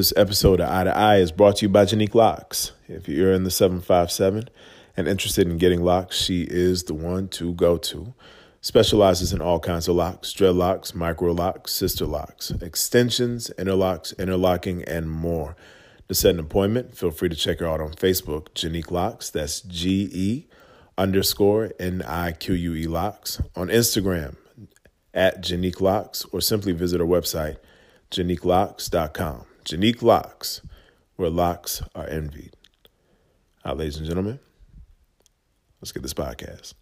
This episode of Eye to Eye is brought to you by Janique Locks. If you're in the 757 and interested in getting locks, she is the one to go to. Specializes in all kinds of locks, dreadlocks, micro locks, sister locks, extensions, interlocks, interlocking, and more. To set an appointment, feel free to check her out on Facebook, Janique Locks. That's G E underscore N I Q U E Locks. On Instagram, at Janique Locks, or simply visit her website, janiquelocks.com. Janique Locks, where locks are envied. All right, ladies and gentlemen, let's get this podcast.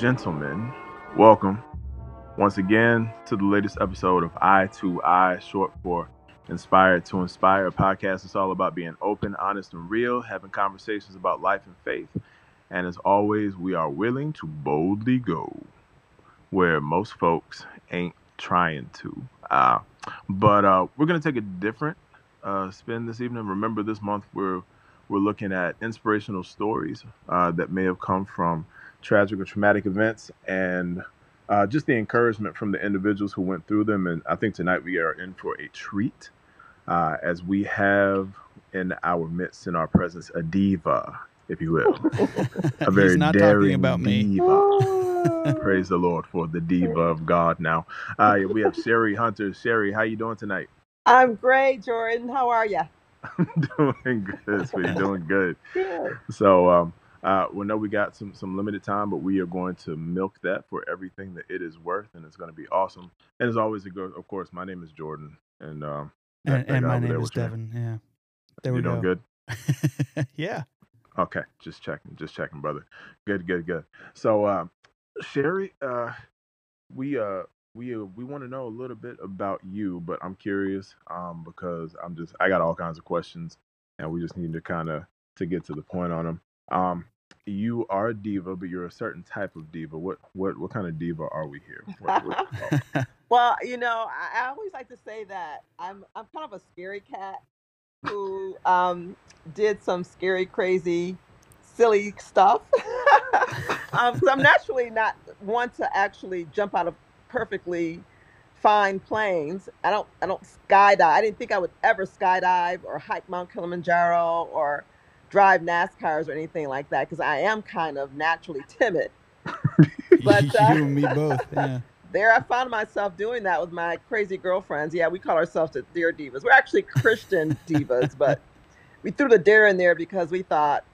Gentlemen, welcome once again to the latest episode of Eye to Eye, short for Inspired to Inspire, a podcast. It's all about being open, honest, and real, having conversations about life and faith. And as always, we are willing to boldly go where most folks ain't trying to. Uh, but uh, we're going to take a different uh, spin this evening. Remember, this month we're we're looking at inspirational stories uh, that may have come from tragic or traumatic events and uh, just the encouragement from the individuals who went through them. And I think tonight we are in for a treat uh, as we have in our midst, in our presence, a diva, if you will. a very He's not daring talking about me. diva. Praise the Lord for the diva of God now. Uh, we have Sherry Hunter. Sherry, how you doing tonight? I'm great, Jordan. How are you? doing good, sweetie. Doing good. Good. So, um, uh, we know we got some some limited time, but we are going to milk that for everything that it is worth, and it's going to be awesome. And as always, it goes, of course, my name is Jordan, and um, that- And, that and my name is Devin. Yeah. There You we doing go. good? yeah. Okay, just checking, just checking, brother. Good, good, good. So, uh, Sherry, uh, we uh, we uh, we want to know a little bit about you, but I'm curious um, because I'm just I got all kinds of questions, and we just need to kind of to get to the point on them. Um, you are a diva, but you're a certain type of diva. What what what kind of diva are we here? What, what, Well, you know, I, I always like to say that I'm I'm kind of a scary cat who um, did some scary, crazy, silly stuff. um, I'm naturally not one to actually jump out of perfectly fine planes. I don't I don't skydive. I didn't think I would ever skydive or hike Mount Kilimanjaro or drive NASCARs or anything like that because I am kind of naturally timid. But, you uh, and me both. Yeah. there I found myself doing that with my crazy girlfriends. Yeah, we call ourselves the Dare Divas. We're actually Christian divas, but we threw the dare in there because we thought,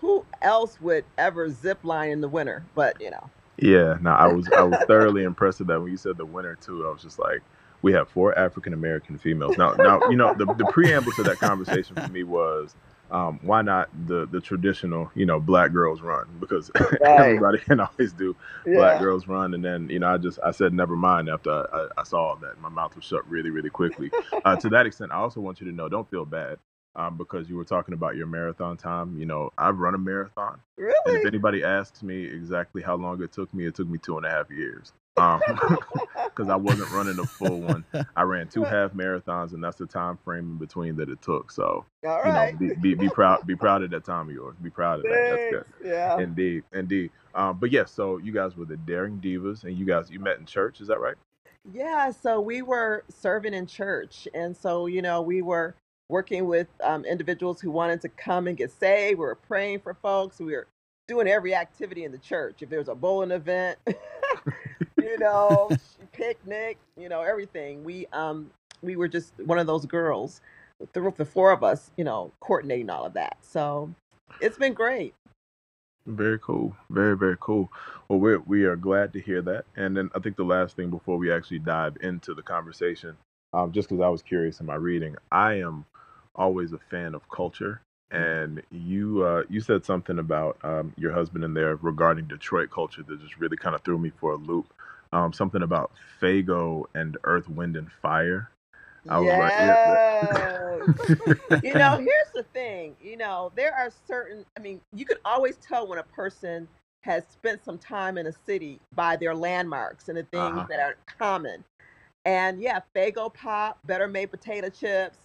who else would ever zip line in the winter? But you know, Yeah, no, I was I was thoroughly impressed with that when you said the winner too. I was just like, we have four African American females. Now, now you know the the preamble to that conversation for me was, um, why not the the traditional, you know, black girls run because everybody can always do black girls run, and then you know I just I said never mind after I, I, I saw that my mouth was shut really really quickly. Uh, to that extent, I also want you to know, don't feel bad. Um, because you were talking about your marathon time, you know, I've run a marathon. Really? And if anybody asks me exactly how long it took me, it took me two and a half years. Um, because I wasn't running a full one. I ran two half marathons, and that's the time frame in between that it took. So, All you know, be, be be proud, be proud of that time of yours. Be proud of that. That's good. Yeah. Indeed, indeed. Um, but yes, so you guys were the Daring Divas, and you guys you met in church. Is that right? Yeah, so we were serving in church. And so, you know, we were working with um, individuals who wanted to come and get saved. We were praying for folks. We were doing every activity in the church. If there was a bowling event, you know, picnic, you know, everything. We um we were just one of those girls, the, the four of us, you know, coordinating all of that. So it's been great. Very cool. Very, very cool. Well, we're, we are glad to hear that. And then I think the last thing before we actually dive into the conversation, um, just because I was curious in my reading, I am always a fan of culture. And you uh, you said something about um, your husband in there regarding Detroit culture that just really kind of threw me for a loop. Um, something about Faygo and Earth, Wind, and Fire. I was like, yeah. Yes. You know, here's the thing. You know, there are certain, I mean, you can always tell when a person has spent some time in a city by their landmarks and the things Uh-huh. that are common. And yeah, Faygo Pop, Better Made Potato Chips.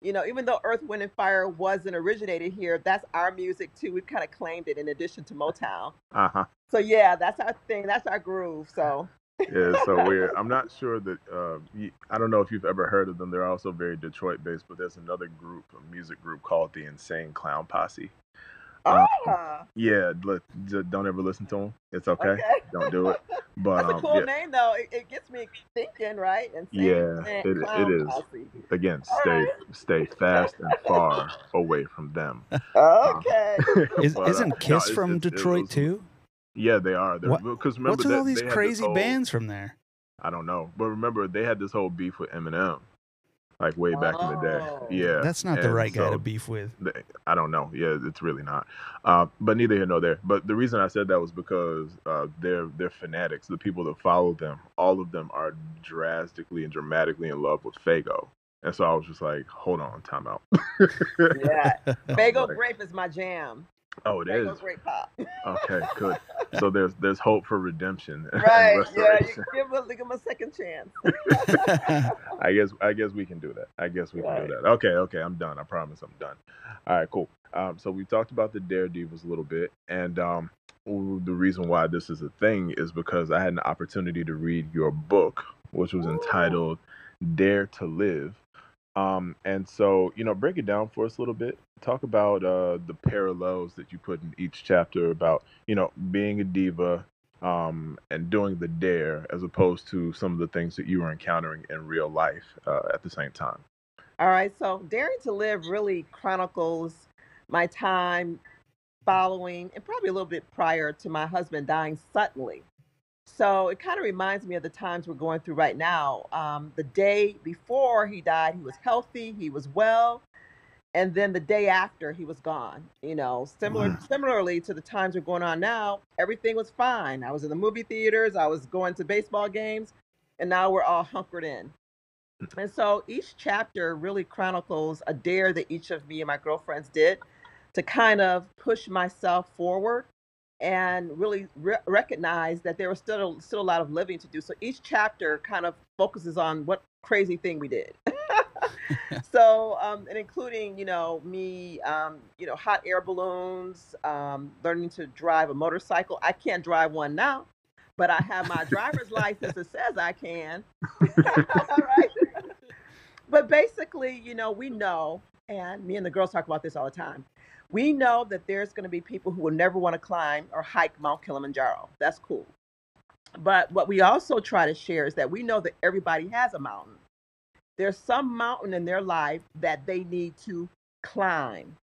You know, even though Earth, Wind, and Fire wasn't originated here, that's our music too. We've kind of claimed it in addition to Motown. Uh huh. So yeah, that's our thing. That's our groove. So Yeah, so weird. I'm not sure that uh, you, I don't know if you've ever heard of them. They're also very Detroit based, but there's another group, a music group called the Insane Clown Posse. Um, ah, yeah, look, j- don't ever listen to them. It's okay. okay. Don't do it. But That's a um, cool yeah, name though. It, it gets me thinking, right? And Yeah, it- it is. again, All stay right. stay fast and far away from them. Okay. Is, But, uh, isn't no, Kiss it's- from it's- it Detroit was- too? Yeah, they are. What- because remember What's with that all these they had this crazy whole- bands from there? I don't know, but remember they had this whole beef with Eminem, like way back in the day. Oh. Yeah, That's not the and right guy to beef with. they- I don't know. Yeah, it's really not. Uh, but neither here nor there. But the reason I said that was because uh, they're they're fanatics. The people that follow them, all of them are drastically and dramatically in love with Faygo. And so I was just like, hold on, time out. Yeah. Faygo Like, Grape is my jam. Oh, it is. Faygo Grape Pop. Okay, good. So there's there's hope for redemption Right. Yeah. give, 'em- give 'em a second chance. I guess I guess we can do that. I guess we can do that. Okay, okay, I'm done. I promise I'm done. All right, cool. Um, so we talked about the Dare Daredevils a little bit, and um, the reason why this is a thing is because I had an opportunity to read your book, which was entitled "Dare to Live." Um, and so, you know, break it down for us a little bit. Talk about uh, the parallels that you put in each chapter about, you know, being a diva um, and doing the dare as opposed to some of the things that you were encountering in real life uh, at the same time. All right. So Daring to Live really chronicles my time following and probably a little bit prior to my husband dying suddenly. So it kind of reminds me of the times we're going through right now. Um, the day before he died, he was healthy, he was well, and then the day after, he was gone. You know, similar Mm. similarly to the times we're going on now, everything was fine. I was in the movie theaters, I was going to baseball games, and now we're all hunkered in. And so each chapter really chronicles a dare that each of me and my girlfriends did to kind of push myself forward and really re- recognize that there was still still a lot of living to do. So each chapter kind of focuses on what crazy thing we did. so um, and including you know me um, you know hot air balloons, um, learning to drive a motorcycle. I can't drive one now, but I have my driver's license that says I can. right? But basically, you know, we know, and me and the girls talk about this all the time. We know that there's going to be people who will never want to climb or hike Mount Kilimanjaro. That's cool. But what we also try to share is that we know that everybody has a mountain. There's some mountain in their life that they need to climb,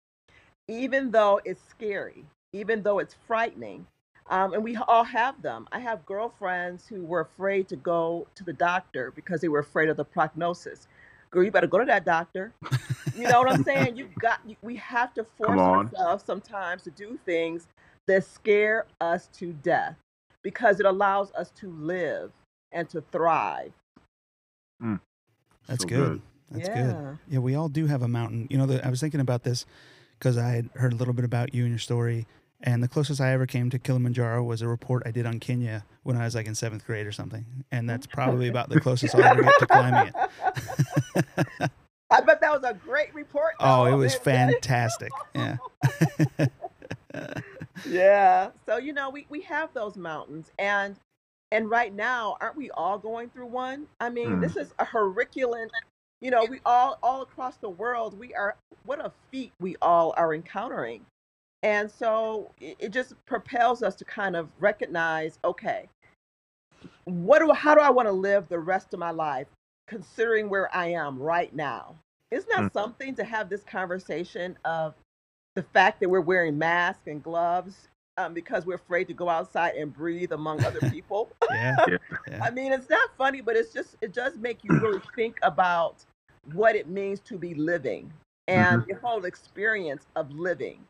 even though it's scary, even though it's frightening. Um, and we all have them. I have girlfriends who were afraid to go to the doctor because they were afraid of the prognosis. Girl, you better go to that doctor. You know what I'm saying? You've got. You, we have to force ourselves sometimes to do things that scare us to death because it allows us to live and to thrive. That's So good. That's yeah. good. Yeah, we all do have a mountain. You know, the, I was thinking about this because I had heard a little bit about you and your story. And the closest I ever came to Kilimanjaro was a report I did on Kenya when I was like in seventh grade or something. And that's probably about the closest I'll ever get to climbing it. I bet that was a great report. Oh, it was It- fantastic. Yeah. yeah. So you know, we we have those mountains, and and right now, aren't we all going through one? I mean, Mm. this is a hurricane. You know, we all all across the world, we are what a feat we all are encountering, and so it, it just propels us to kind of recognize, okay, what do how do I want to live the rest of my life, considering where I am right now? Isn't that Mm. something to have this conversation of the fact that we're wearing masks and gloves um, because we're afraid to go outside and breathe among other people. Yeah. Yeah. I mean, it's not funny, but it's just it does make you really think about what it means to be living and the whole experience of living.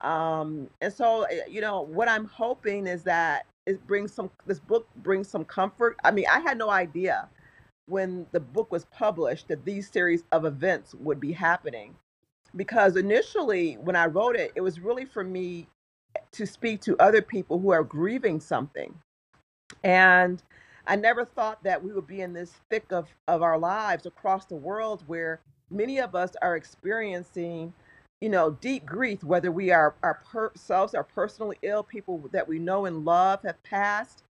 Um, and so, eh, you know, what I'm hoping is that it brings some. This book brings some comfort. I mean, I had no idea when the book was published that these series of events would be happening. Because initially, when I wrote it, it was really for me to speak to other people who are grieving something. And I never thought that we would be in this thick of, of our lives across the world where many of us are experiencing, you know, deep grief, whether we are ourselves are personally ill, people that we know and love have passed,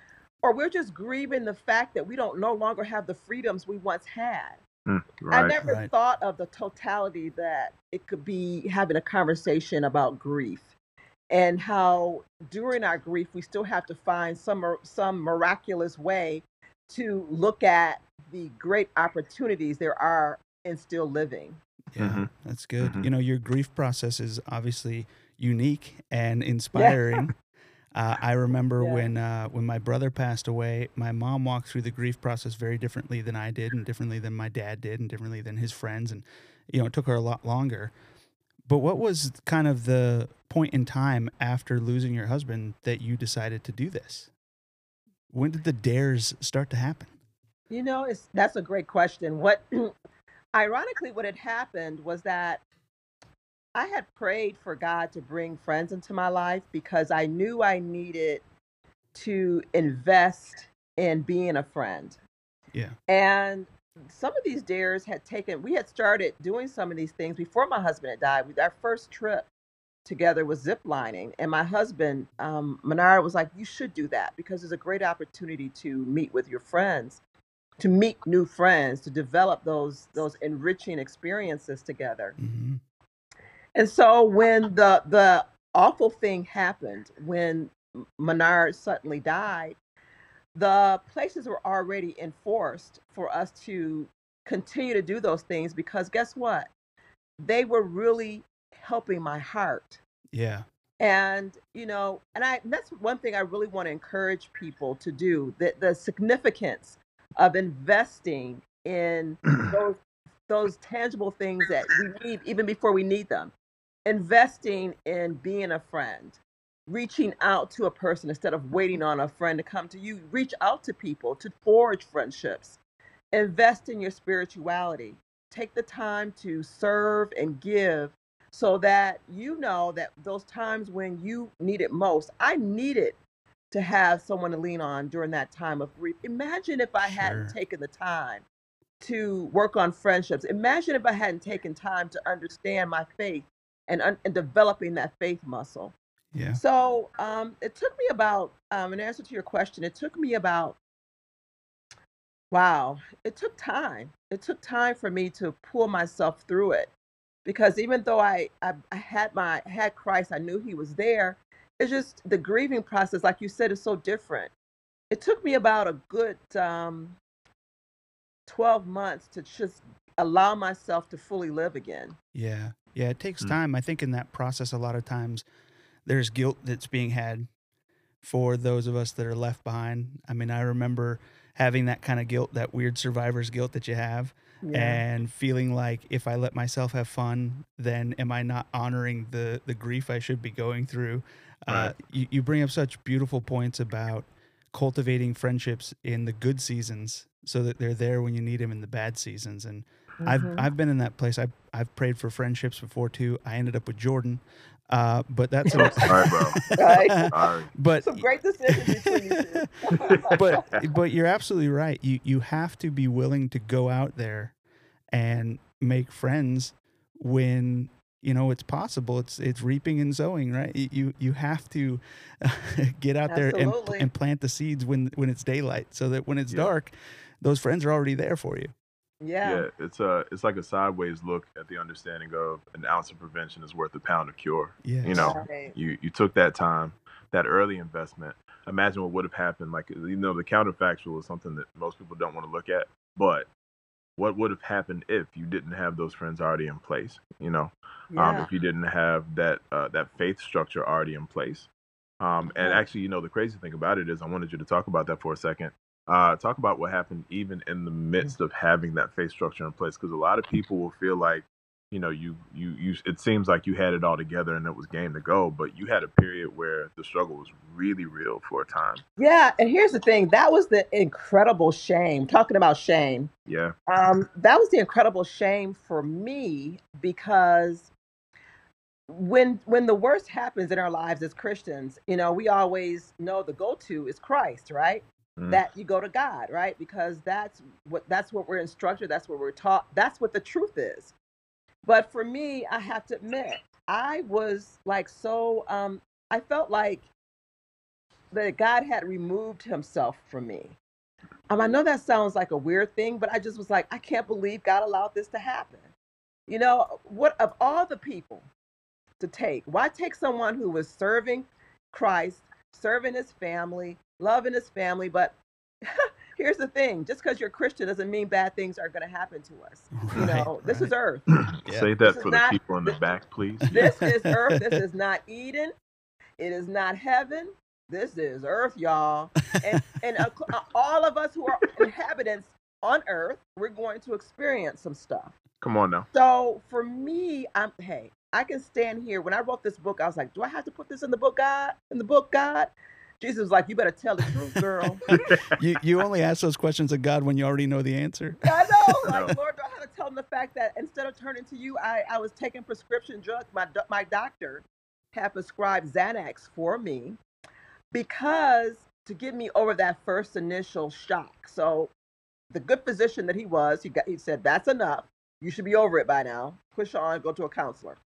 or we're just grieving the fact that we don't no longer have the freedoms we once had. Mm, I never Right. thought of the totality that it could be having a conversation about grief and how during our grief we still have to find some mir- some miraculous way to look at the great opportunities there are in still living. Yeah, Mhm. that's good. Mhm. You know, your grief process is obviously unique and inspiring. uh, I remember Yeah. when uh, when my brother passed away, my mom walked through the grief process very differently than I did, and differently than my dad did, and differently than his friends, and you know, it took her a lot longer. But what was kind of the point in time after losing your husband that you decided to do this? When did the dares start to happen? You know, it's that's a great question. What ironically what had happened was that I had prayed for God to bring friends into my life because I knew I needed to invest in being a friend. Yeah. And some of these dares had taken, we had started doing some of these things before my husband had died. Our first trip together was zip lining. And my husband, um, Menard, was like, You should do that because it's a great opportunity to meet with your friends, to meet new friends, to develop those those enriching experiences together. hmm And so when the the awful thing happened, when Menard suddenly died, the places were already enforced for us to continue to do those things because guess what? They were really helping my heart. Yeah. And you know, and I that's one thing I really want to encourage people to do, that the significance of investing in those those tangible things that we need even before we need them. Investing in being a friend, reaching out to a person instead of waiting on a friend to come to you. Reach out to people to forge friendships. Invest in your spirituality. Take the time to serve and give so that you know that those times when you need it most, I needed to have someone to lean on during that time of grief. Imagine if I hadn't taken the time to work on friendships. Imagine if I hadn't taken time to understand my faith and, un- and developing that faith muscle. Yeah. So um, it took me about, um, in answer to your question, it took me about, wow, it took time. It took time for me to pull myself through it because even though I, I, I had my had Christ, I knew He was there. It's just the grieving process, like you said, is so different. It took me about a good um, 12 months to just allow myself to fully live again. Yeah. Yeah. It takes Mm. time. I think in that process, a lot of times there's guilt that's being had for those of us that are left behind. I mean, I remember having that kind of guilt, that weird survivor's guilt that you have, and feeling like if I let myself have fun, then am I not honoring the, the grief I should be going through? Uh, you, you bring up such beautiful points about cultivating friendships in the good seasons so that they're there when you need them in the bad seasons. And I've Mhm. I've been in that place. I've I've prayed for friendships before too. I ended up with Jordan, uh, but that's I'm sorry, bro. Right. Sorry. but Some great decisions between you two. but but you're absolutely right. You you have to be willing to go out there and make friends when you know it's possible. It's it's reaping and sowing, right? You you, you have to get out there and, and plant the seeds when when it's daylight, so that when it's Yeah. dark, those friends are already there for you. Yeah. Yeah, it's a it's like a sideways look at the understanding of an ounce of prevention is worth a pound of cure. Yeah, You know, Right. you you took that time, that early investment. Imagine what would have happened. Like you know, the counterfactual is something that most people don't want to look at. But what would have happened if you didn't have those friends already in place? You know, um, if you didn't have that uh, that faith structure already in place. Um, and Yeah. actually, you know, the crazy thing about it is, I wanted you to talk about that for a second. Uh, talk about what happened even in the midst of having that faith structure in place, because a lot of people will feel like, you know you you you it seems like you had it all together and it was game to go but you had a period where the struggle was really real for a time Yeah, and here's the thing. That was the incredible shame. Talking about shame. yeah Um, that was the incredible shame for me because when when the worst happens in our lives as Christians, you know, we always know the go-to is Christ, right? Mhm. That you go to God, right? Because that's what that's what we're instructed, that's what we're taught, that's what the truth is. But for me, I have to admit, I was like so um I felt like that God had removed himself from me. Um, I know that sounds like a weird thing, but I just was like, I can't believe God allowed this to happen. You know, what of all the people to take, why take someone who was serving Christ, serving his family, loving his family? But here's the thing just because you're Christian doesn't mean bad things are going to happen to us. You Right, know, this is earth. Yeah. say This that is for the not- people in the back please This is earth. This is not Eden. It is not heaven. This is earth, y'all. And, and uh, all of us who are inhabitants on earth, we're going to experience some stuff. come on now So for me, I'm hey, I can stand here. When I wrote this book, I was like, do I have to put this in the book, God? In the book, God? Jesus was like, you better tell the truth, girl. you you only ask those questions of God when you already know the answer. I know. Like, No. Lord, I have to tell him the fact that instead of turning to you, I, I was taking prescription drugs. My, my doctor had prescribed Xanax for me because to get me over that first initial shock. So the good physician that he was, he, got, he said, that's enough. You should be over it by now. Push on, go to a counselor.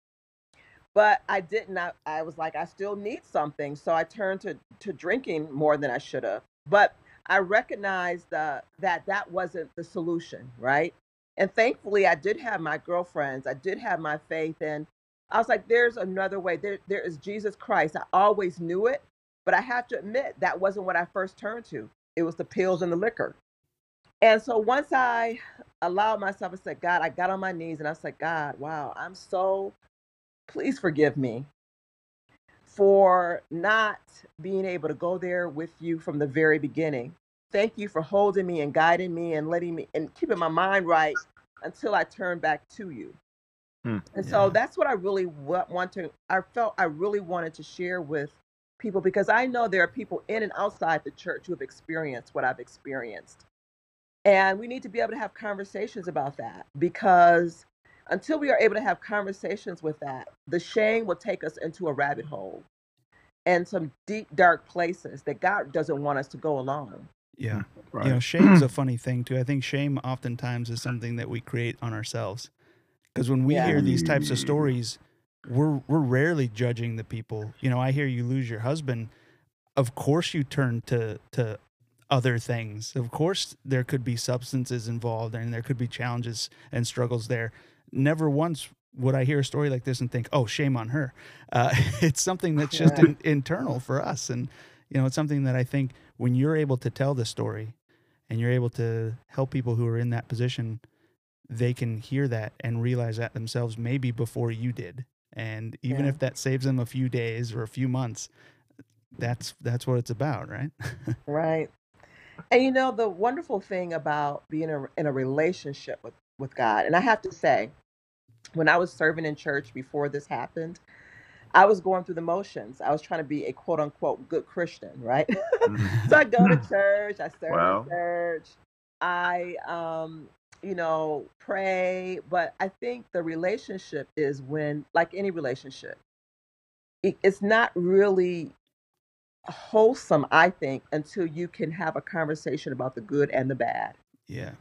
But I didn't. I, I was like, I still need something. So I turned to, to drinking more than I should have. But I recognized uh, that that wasn't the solution, right? And thankfully, I did have my girlfriends. I did have my faith, and I was like, "There's another way. There, there is Jesus Christ." I always knew it, but I have to admit that wasn't what I first turned to. It was the pills and the liquor. And so once I allowed myself, I said, "God," I got on my knees and I said, "God, wow, I'm so. Please forgive me for not being able to go there with you from the very beginning. Thank you for holding me and guiding me and letting me and keeping my mind right until I turn back to you. Hmm. And so that's what I really want to, I felt I really wanted to share with people because I know there are people in and outside the church who have experienced what I've experienced. And we need to be able to have conversations about that because until we are able to have conversations with that, the shame will take us into a rabbit hole and some deep, dark places that God doesn't want us to go along. Yeah. right You know, shame's a funny thing too. I think shame oftentimes is something that we create on ourselves. Because when we Yeah. hear these types of stories, we're we're rarely judging the people. You know, I hear you lose your husband. Of course you turn to to other things. Of course there could be substances involved and there could be challenges and struggles there. Never once would I hear a story like this and think, "Oh, shame on her." Uh, it's something that's just Yeah. in, internal for us, and you know, it's something that I think when you're able to tell the story and you're able to help people who are in that position, they can hear that and realize that themselves maybe before you did. And even Yeah. if that saves them a few days or a few months, that's that's what it's about, right? Right. And you know, the wonderful thing about being a, in a relationship with, with God, and I have to say, when I was serving in church before this happened, I was going through the motions. I was trying to be a quote unquote good Christian, right? So I go to church, I serve Wow. in church, I um, you know, pray, but I think the relationship is when, like any relationship, it, it's not really wholesome, I think, until you can have a conversation about the good and the bad. yeah.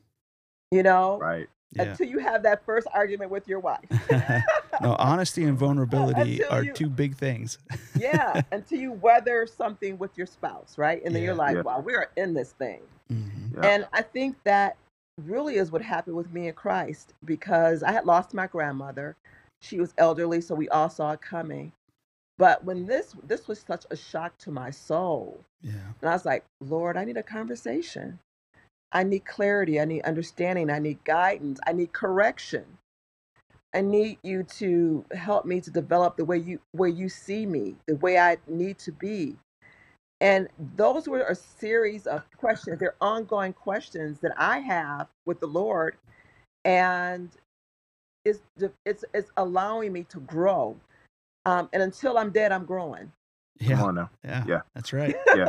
You know, right Yeah. until you have that first argument with your wife. no, honesty and vulnerability Until are you- two big things. yeah, until you weather something with your spouse, right? And then you're like, Yeah. wow, we are in this thing. Mhm. yeah And I think that really is what happened with me and Christ because I had lost my grandmother. She was elderly, so we all saw it coming. But when this this was such a shock to my soul, Yeah. and I was like, Lord, I need a conversation. I need clarity. I need understanding. I need guidance. I need correction. I need you to help me to develop the way you where you see me, the way I need to be. And those were a series of questions. They're ongoing questions that I have with the Lord. And it's it's it's allowing me to grow. Um, and until I'm dead, I'm growing. Come Yeah. on now. Yeah. Yeah. That's right. Yeah.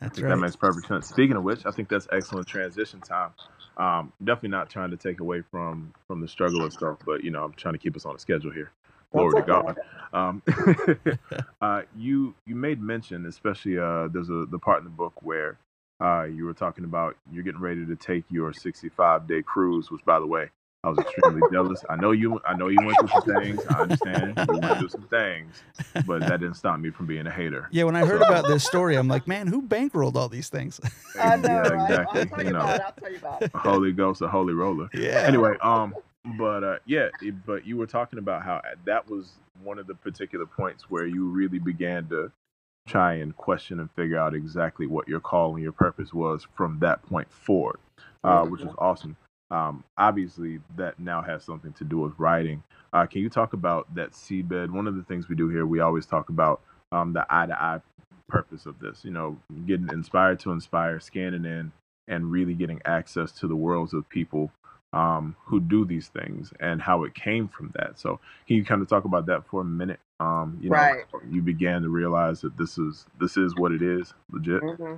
That's right. that makes perfect sense. Speaking of which, I think that's excellent transition time. Um, definitely not trying to take away from from the struggle and stuff, but you know, I'm trying to keep us on a schedule here. Glory to God. Um, uh, you you made mention, especially uh, there's a the part in the book where uh, you were talking about you're getting ready to take your 65 day cruise, which by the way, I was extremely jealous. I know you I know you went through some things. I understand you went through some things, but that didn't stop me from being a hater. Yeah, when I heard about this story, I'm like, man, who bankrolled all these things? I know, yeah, right? exactly. I'll tell you, You know, about it. I'll tell you about it. Holy Ghost, a holy roller. yeah. anyway, um, but uh, yeah, it- but you were talking about how that was one of the particular points where you really began to try and question and figure out exactly what your call and your purpose was from that point forward, uh, which is awesome. Um, obviously, that now has something to do with writing. Uh, can you talk about that seedbed? One of the things we do here, we always talk about um, the eye to eye purpose of this. You know, getting inspired to inspire, scanning in, and really getting access to the worlds of people um, who do these things and how it came from that. So, can you kind of talk about that for a minute? Um, you know, Right. you began to realize that this is this is what it is, legit. hmm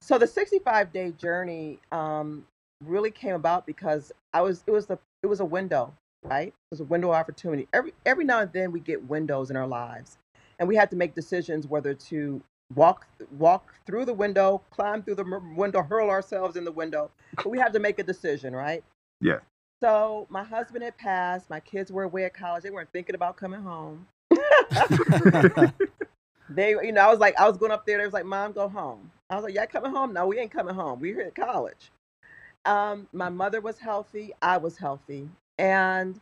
So the 65 day journey um, really came about because I was it was the it was a window, right? It was a window of opportunity. Every every now and then we get windows in our lives, and we had to make decisions whether to walk walk through the window, climb through the window, hurl ourselves in the window. But we had to make a decision, right? Yeah. So my husband had passed. My kids were away at college. They weren't thinking about coming home. They, you know, I was like, I was going up there. They was like, "Mom, go home." I was like, "Yeah, coming home? No, we ain't coming home. We're here at college." Um, my mother was healthy. I was healthy, and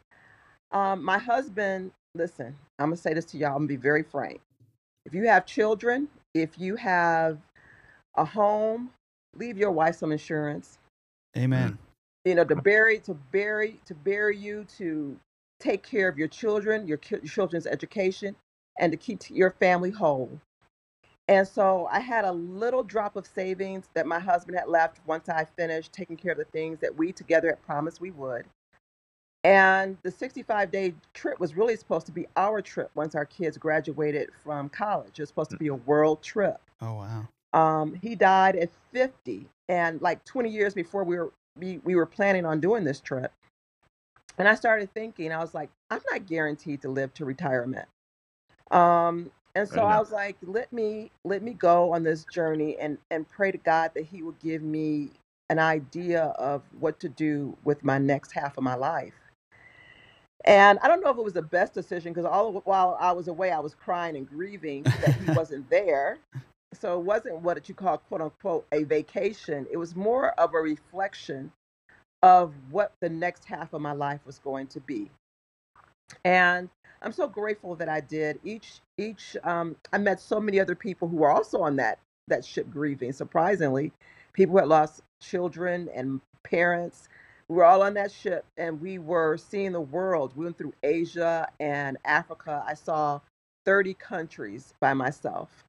um, my husband. Listen, I'm gonna say this to y'all. I'm gonna be very frank. If you have children, if you have a home, leave your wife some insurance. Amen. You know, to bury, to bury, to bury you, to take care of your children, your, ki- your children's education, and to keep your family whole. And so I had a little drop of savings that my husband had left once I finished taking care of the things that we together had promised we would. And the 65 day trip was really supposed to be our trip once our kids graduated from college. It was supposed to be a world trip. Oh wow. Um, he died at 50, and like 20 years before we were we, we were planning on doing this trip. And I started thinking, I was like, I'm not guaranteed to live to retirement. Um, and so I was like, let me let me go on this journey and and pray to God that He would give me an idea of what to do with my next half of my life. And I don't know if it was the best decision because all while I was away, I was crying and grieving that he wasn't there. So it wasn't what you call quote unquote a vacation. It was more of a reflection of what the next half of my life was going to be. And I'm so grateful that I did. Each each um, I met so many other people who were also on that that ship grieving. Surprisingly, people who had lost children and parents. We were all on that ship, and we were seeing the world. We went through Asia and Africa. I saw 30 countries by myself.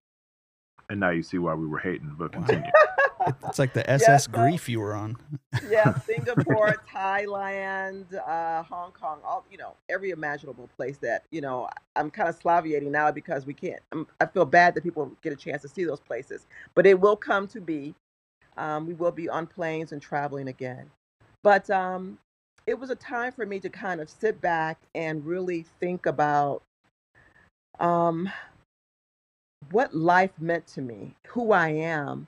And now you see why we were hating, but continue. It's like the Yeah, SS so- Grief you were on. yeah, Singapore, Thailand, uh, Hong Kong, all you know, every imaginable place that you know. I'm kind of slaviating now because we can't. I'm, I feel bad that people get a chance to see those places, but it will come to be. Um, we will be on planes and traveling again, but um, it was a time for me to kind of sit back and really think about um, what life meant to me, who I am,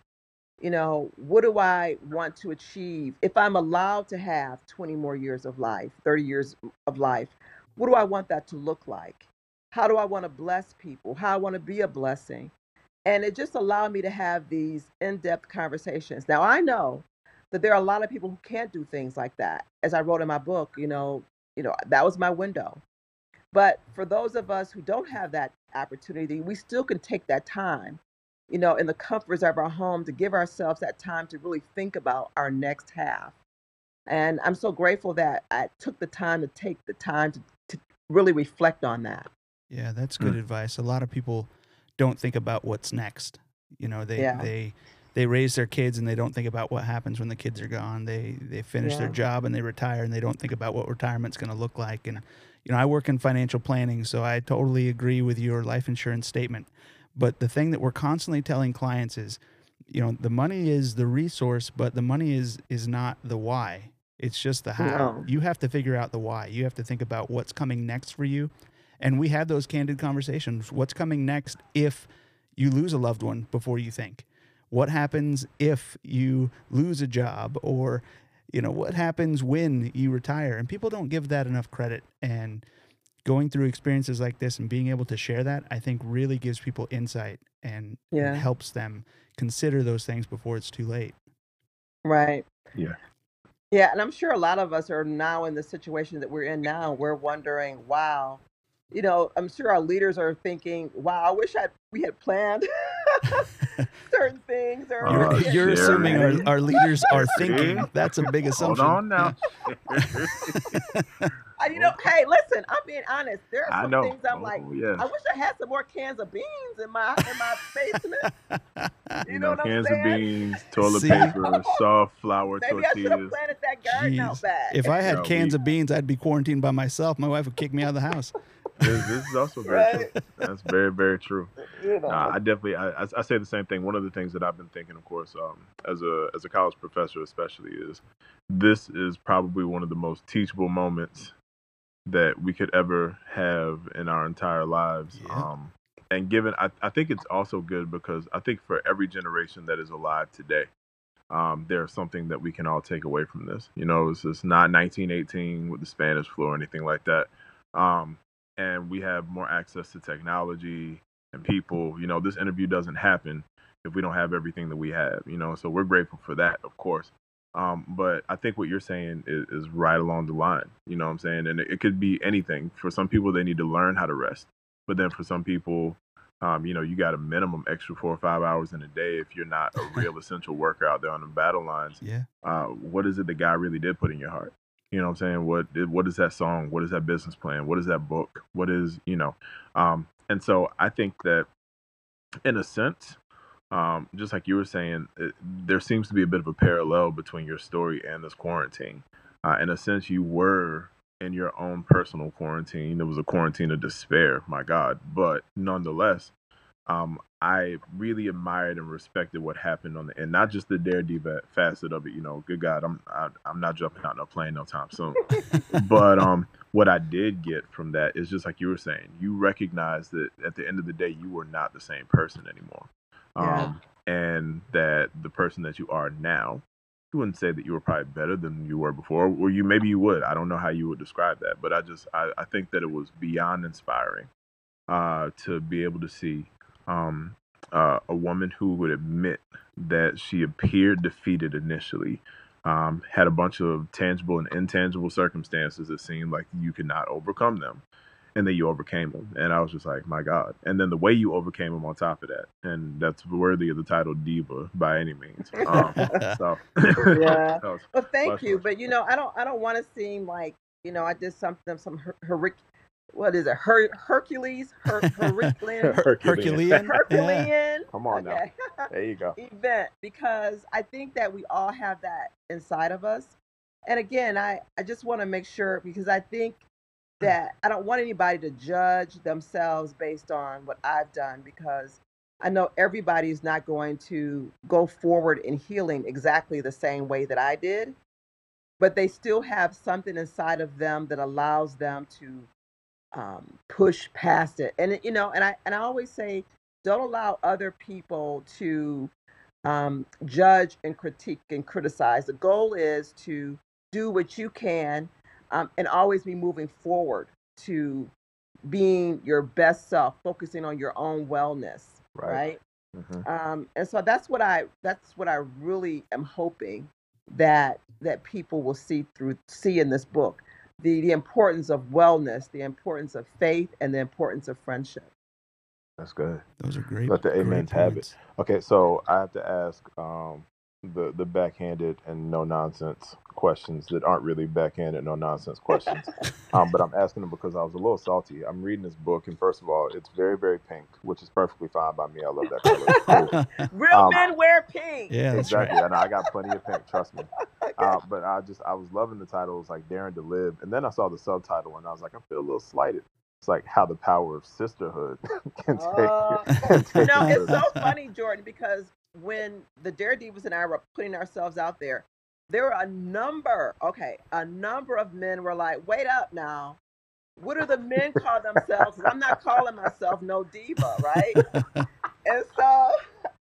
you know, what do I want to achieve? If I'm allowed to have 20 more years of life, 30 years of life, what do I want that to look like? How do I want to bless people? How I want to be a blessing? And it just allowed me to have these in depth conversations. Now, I know that there are a lot of people who can't do things like that. As I wrote in my book, you know, you know, that was my window. But for those of us who don't have that opportunity, we still can take that time you know, in the comforts of our home to give ourselves that time to really think about our next half. And I'm so grateful that I took the time to take the time to, to really reflect on that. Yeah, that's good Mm. advice. A lot of people don't think about what's next. You know, they Yeah. they they raise their kids and they don't think about what happens when the kids are gone. They they finish their job and they retire and they don't think about what retirement's going to look like. And you know, I work in financial planning, so I totally agree with your life insurance statement. But the thing that we're constantly telling clients is, you know, the money is the resource, but the money is is not the why. It's just the how. No. You have to figure out the why. You have to think about what's coming next for you. And we have those candid conversations. What's coming next if you lose a loved one before you think? What happens if you lose a job or you know what happens when you retire and people don't give that enough credit and going through experiences like this and being able to share that i think really gives people insight and, and helps them consider those things before it's too late Right. Yeah. Yeah, and I'm sure a lot of us are now in the situation that we're in now. We're wondering, wow, you know, I'm sure our leaders are thinking, wow, I wish I we had planned certain things. Or Oh, you're, yeah, you're assuming our, our leaders are thinking that's a big assumption. Hold assumption on now. Uh, you know, hey, listen, I'm being honest. There are I some know. things I'm like, Oh, yeah. I wish I had some more cans of beans in my in my basement. You, You know, know, what cans I'm of saying? beans, toilet See? paper, soft flour Maybe I should have tortillas. planted that garden out Jeez. back. if i had No, cans we- of beans i'd be quarantined by myself my wife would kick me out of the house This, this is also very Right. true. That's very, very true. you know. Nah, I definitely, I, I, I say the same thing. One of the things that I've been thinking, of course, um, as a as a college professor, especially, is this is probably one of the most teachable moments that we could ever have in our entire lives. Yeah. Um, and given, I, I think it's also good because I think for every generation that is alive today, um, there's something that we can all take away from this. You know, it's just not 1918 with the Spanish flu or anything like that. Um, and we have more access to technology and people. You know, this interview doesn't happen if we don't have everything that we have. You know, so we're grateful for that, of course. Um, but I think what you're saying is, is right along the line. You know what I'm saying? And it, it could be anything. For some people, they need to learn how to rest. But then for some people, um, you know, you got a minimum extra four or five hours in a day if you're not a real essential worker out there on the battle lines yeah uh, what is it the guy really did put in your heart? You know what I'm saying? What what is that song? What is that business plan? What is that book? What is you know? Um, and so I think that, in a sense, um, just like you were saying, it, there seems to be a bit of a parallel between your story and this quarantine. Uh, in a sense, you were in your own personal quarantine. It was a quarantine of despair, my God. But nonetheless, um, I really admired and respected what happened on the end, not just the daredevil facet of it. You know, good God, I'm I, I'm not jumping out in a plane no time soon. but um, what I did get from that is just like you were saying, you recognize that at the end of the day, you were not the same person anymore, Yeah. um, and that the person that you are now. You wouldn't say that you were probably better than you were before, or you maybe you would. I don't know how you would describe that, but I just I, I think that it was beyond inspiring uh, to be able to see um, uh, a woman who would admit that she appeared defeated initially, um, had a bunch of tangible and intangible circumstances that seemed like you could not overcome them, and that you overcame them. And I was just like, my God! And then the way you overcame them on top of that, and that's worthy of the title diva by any means. Um, so Yeah. Well, thank you, more. but you know, I don't, I don't want to seem like you know, I did something, some her, her what is it, her, Hercules, her, Herculean, herculean Herculean. Come on now. There you go. event because I think that we all have that inside of us. And again, I, I just want to make sure because I think that I don't want anybody to judge themselves based on what I've done because I know everybody is not going to go forward in healing exactly the same way that I did, but they still have something inside of them that allows them to um, push past it. And you know, and I and I always say, don't allow other people to um, judge and critique and criticize. The goal is to do what you can um, and always be moving forward to being your best self, focusing on your own wellness, Right. right? Mhm. um, and so that's what I that's what I really am hoping that that people will see through see in this book the the importance of wellness, the importance of faith, and the importance of friendship. That's good. those are great Let the great amens have it. Okay, so I have to ask, um, the the backhanded and no nonsense questions that aren't really backhanded no nonsense questions. um, but I'm asking them because I was a little salty. I'm reading this book, and first of all, it's very very pink, which is perfectly fine by me. I love that color. Cool. Real Um, men wear pink. yeah, that's exactly. right. I know I got plenty of pink. Trust me. Uh, but I just I was loving the title. It was like Daring to Live, and then I saw the subtitle, and I was like, I feel a little slighted. It's like how the power of sisterhood can take. Uh, can you take know, it's so funny, Jordan, because when the dare Daredevils and I were putting ourselves out there, there were a number, okay, a number of men were like, wait up now. What do the men call themselves? I'm not calling myself no diva, right? And so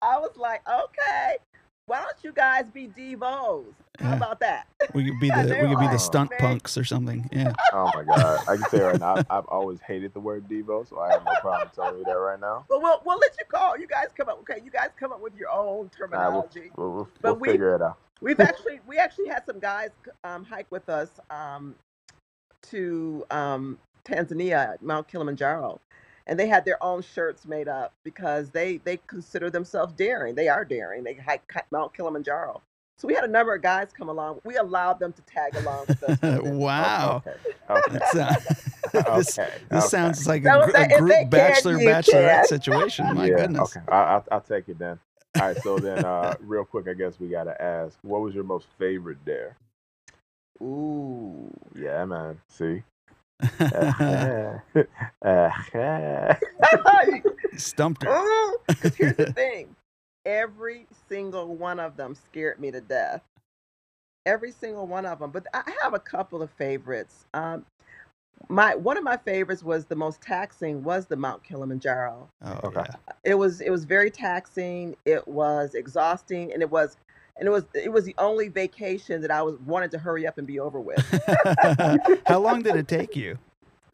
I was like, okay, why don't you guys be divos? How Yeah. about that? We could be the we could be were the stunt very- punks or something. Yeah. Oh my god! I can say right now, I've, I've always hated the word Devo, so I have no problem telling you that right now. But we'll, we'll let you call. You guys come up. Okay, you guys come up with your own Nah, we'll, terminology. we'll, we'll, But we'll we- figure it out. We've actually we actually had some guys um, hike with us um, to um, Tanzania, Mount Kilimanjaro, and they had their own shirts made up because they they consider themselves daring. They are daring. They hike Mount Kilimanjaro. So we had a number of guys come along. We allowed them to tag along with us. with wow. Okay. Okay. That's, uh, this okay. this okay. sounds like So a, gr- a group can, bachelor you bachelorette can. situation. My yeah. goodness. Okay. I, I'll, I'll take it then. All right. So then, uh, real quick, I guess we gotta ask, what was your most favorite dare? Ooh. Yeah, man. See. Stumped her. Because here's the thing every single one of them scared me to death. Every single one of them. But I have a couple of favorites. Um, my one of my favorites was the most taxing was the Mount Kilimanjaro. Oh, Okay. yeah. It was it was very taxing. It was exhausting, and it was and it was it was the only vacation that I was wanted to hurry up and be over with. How long did it take you?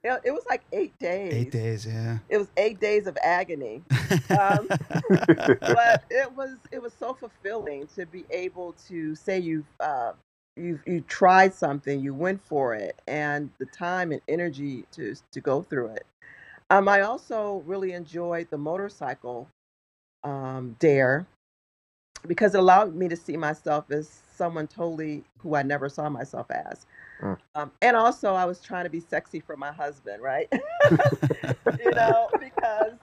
It, it was like eight days. Eight days. Yeah. It was eight days of agony. Um, but it was it was so fulfilling to be able to say you've uh, you you tried something, you went for it, and the time and energy to to go through it. Um, I also really enjoyed the motorcycle um, dare because it allowed me to see myself as someone totally who I never saw myself as. Mm. Um, and also, I was trying to be sexy for my husband, right? you know, because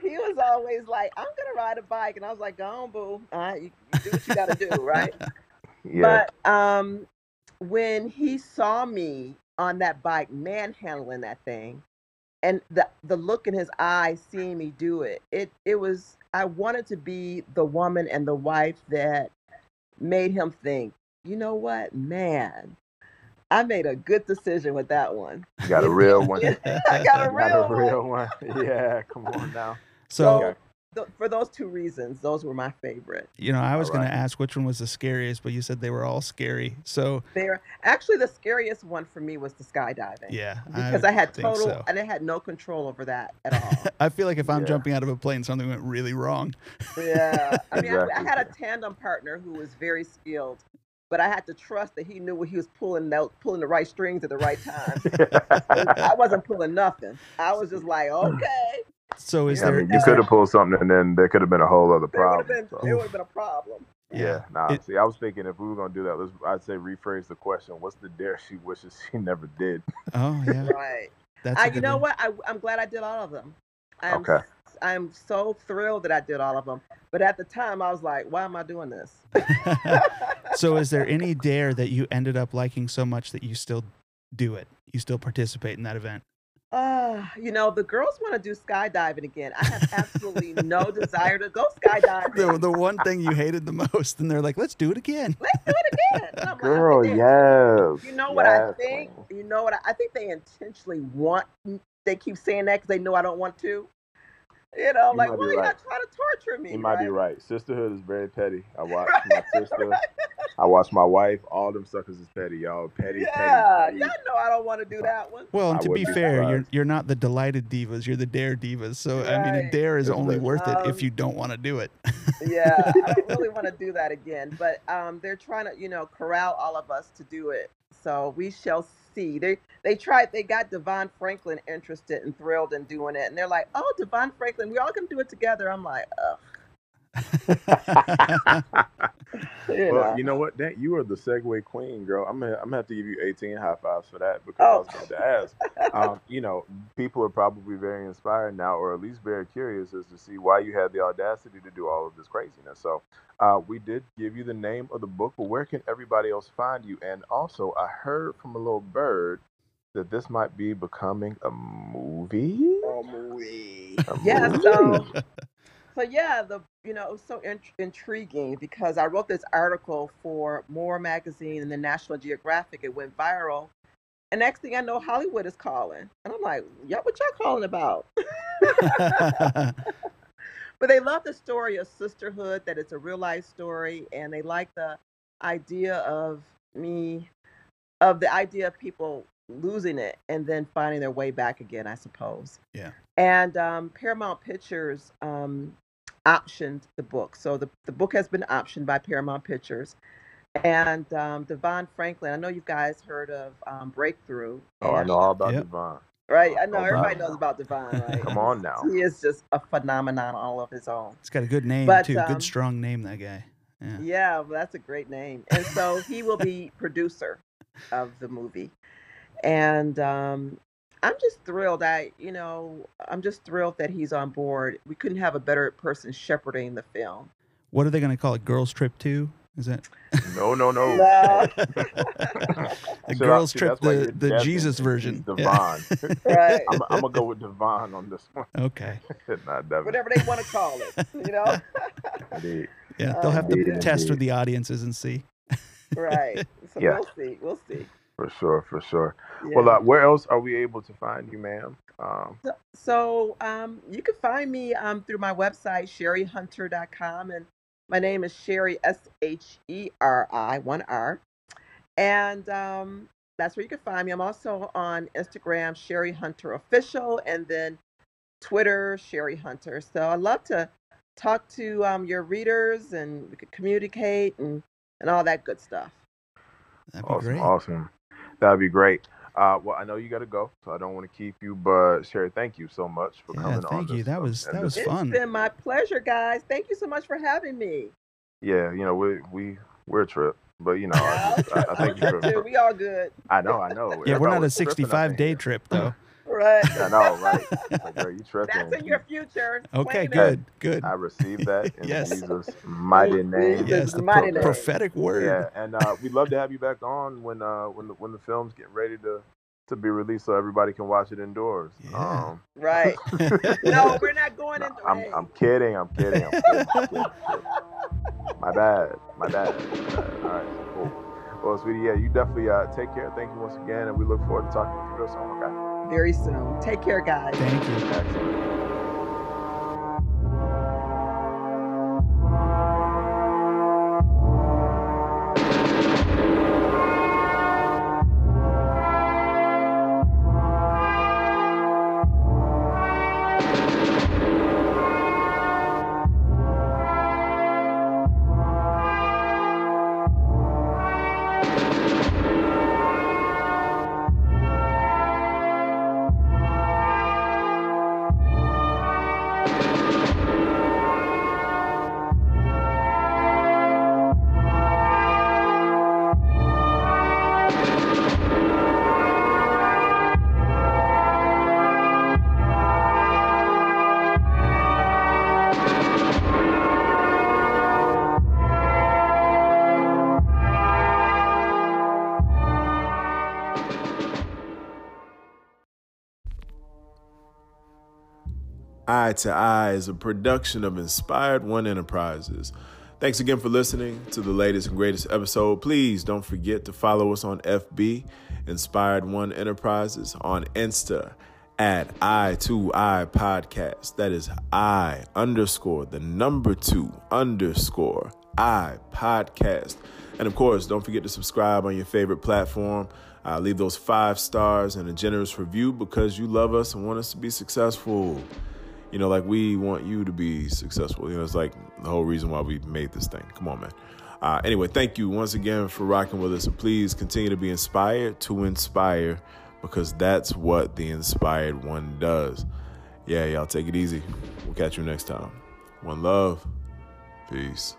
he was always like, "I'm gonna ride a bike," and I was like, "Go on, boo. All right, you, you do what you got to do, right?" yeah. But um, when he saw me on that bike manhandling that thing, and the the look in his eyes seeing me do it, it it was I wanted to be the woman and the wife that made him think, you know what, man, I made a good decision with that one. You got a real one. I got a real, got a one. real one. Yeah. Come on now. So, So, Okay. Th- for those two reasons, those were my favorite. you know, I was going to ask which one was the scariest, but you said they were all scary. So, There, actually, the scariest one for me was the skydiving. yeah. because I, had total, so. and I had no control over that at all. I feel like if I'm Yeah. jumping out of a plane, something went really wrong. yeah, I mean, I, I had a tandem partner who was very skilled, but I had to trust that he knew what he was pulling, out, pulling the right strings at the right time. I wasn't pulling nothing. I was just like, okay, So, is Yeah, I there? mean, you could have pulled something, and then there could have been a whole other there would have problem. been, so. would have been a problem. Yeah, nah. It- see, I was thinking if we were gonna do that, let's I'd say rephrase the question. What's the dare she wishes she never did? Oh, yeah. Right. That's a I, you know one. what? I, I'm glad I did all of them. I'm, Okay. I'm so thrilled that I did all of them. But at the time, I was like, why am I doing this? so, is there any dare that you ended up liking so much that you still do it? You still participate in that event? Uh, you know, the girls want to do skydiving again. I have absolutely no desire to go skydiving. The, the one thing you hated the most, and they're like, let's do it again. Let's do it again. And I'm like, Girl, yes. You know what I think? You know what I, I think they intentionally want. They keep saying that because they know I don't want to. You know, You like, might why are you right. not trying to torture me? You might be right? right. Sisterhood is very petty. I watch Right, my sister. I watch my wife. All them suckers is petty, y'all. Petty, Yeah, petty. y'all know I don't want to do that one. Well, and I to be be fair, you're you're not the delighted divas. You're the dare divas. So I mean, a dare is It's only lit. worth it if Um, you don't want to do it. yeah, I don't really want to do that again. But um, they're trying to, you know, corral all of us to do it. So we shall see. They they tried. They got DeVon Franklin interested and thrilled in doing it, and they're like, "Oh, DeVon Franklin, we all gonna do it together." I'm like, Ugh. You well, know. you know what? That you are the segue queen, girl. I'm gonna I'm gonna have to give you 18 high fives for that because I Oh. was going to ask. Um, you know, people are probably very inspired now, or at least very curious as to see why you had the audacity to do all of this craziness. So, uh, we did give you the name of the book, but where can everybody else find you? And also, I heard from a little bird that this might be becoming a movie. Oh, movie. A Yeah, movie. so so yeah, the you know it was so int- intriguing because I wrote this article for More magazine and the National Geographic. It went viral, and next thing I know, Hollywood is calling, and I'm like, "Yeah, what y'all calling about?" but they love the story of sisterhood, that it's a real life story, and they like the idea of me, of the idea of people losing it and then finding their way back again, I suppose. Yeah. And um, Paramount Pictures um, optioned the book. So the, the book has been optioned by Paramount Pictures. And um, DeVon Franklin, I know you guys heard of um, Breakthrough. Oh, I know all about Yep. Devon. Right? I know Oh, everybody wow. knows about Devon, right? Come on now. He is just a phenomenon all of his own. He's got a good name But, too. um, good strong name, that guy. Yeah. Yeah, well, that's a great name. And so he will be producer of the movie. And um, I'm just thrilled. I, you know, I'm just thrilled that he's on board. We couldn't have a better person shepherding the film. What are they going to call it? Girls Trip Two? Is that No, no, no. No. the So, Girls see, Trip, the, the. Jesus He's version? Yeah. Devon. right. I'm, I'm gonna go with Devon on this one. Okay. Not Devon. Whatever they want to call it, you know? Indeed. Yeah, they'll have Indeed, to test with the audiences and see. right. So Yeah. we'll see. We'll see. For sure, for sure. Yeah. Well, uh, where else are we able to find you, ma'am? Um, So, so um, you can find me um, through my website, sherihunter.com. And my name is Sheri, S H E R I, one R. And um, that's where you can find me. I'm also on Instagram, Sheri Hunter Official, and then Twitter, Sheri Hunter. So I love to talk to um, your readers and we could communicate and, and all that good stuff. That'd be awesome, great. awesome. That'd be great. Uh, well, I know you got to go, so I don't want to keep you. But Sheri, thank you so much for Yeah, coming on. thank you. this, That was- that was this- It's fun. been my pleasure, guys. Thank you so much for having me. Yeah, you know we we we're a trip, but you know I, just, I, I thank you for, We all good. I know, I know. Yeah, we're Everybody not a was tripping 65 day here. trip though. Right. I know, right? Like, girl, you tripping? That's in your future. Okay, good, good. I received that in Yes. Jesus' mighty name. Yes, the Mighty pro- name. prophetic word. Yeah, and uh, we'd love to have you back on when uh, when the, when the film's getting ready to to be released, so everybody can watch it indoors. Yeah. Um, Right. No, we're not going no, into I'm. I'm kidding. I'm kidding. I'm kidding, I'm kidding, kidding. My bad. My bad. My bad. All right. Cool. Well, sweetie, yeah, you definitely uh, take care. Thank you once again, and we look forward to talking to you real soon. Okay. Very soon. Take care, guys. Thank you. Eye to Eye is a production of Inspired One Enterprises. Thanks again for listening to the latest and greatest episode. Please don't forget to follow us on FB, Inspired One Enterprises, on Insta at I to I Podcast. That is I underscore the number two underscore I Podcast. And of course, don't forget to subscribe on your favorite platform. Uh, leave those five stars and a generous review because you love us and want us to be successful you know, like we want you to be successful. You know, it's like the whole reason why we made this thing. Come on, man. Uh, anyway, thank you once again for rocking with us. And please continue to be inspired to inspire because that's what the inspired one does. Yeah, y'all take it easy. We'll catch you next time. One love. Peace.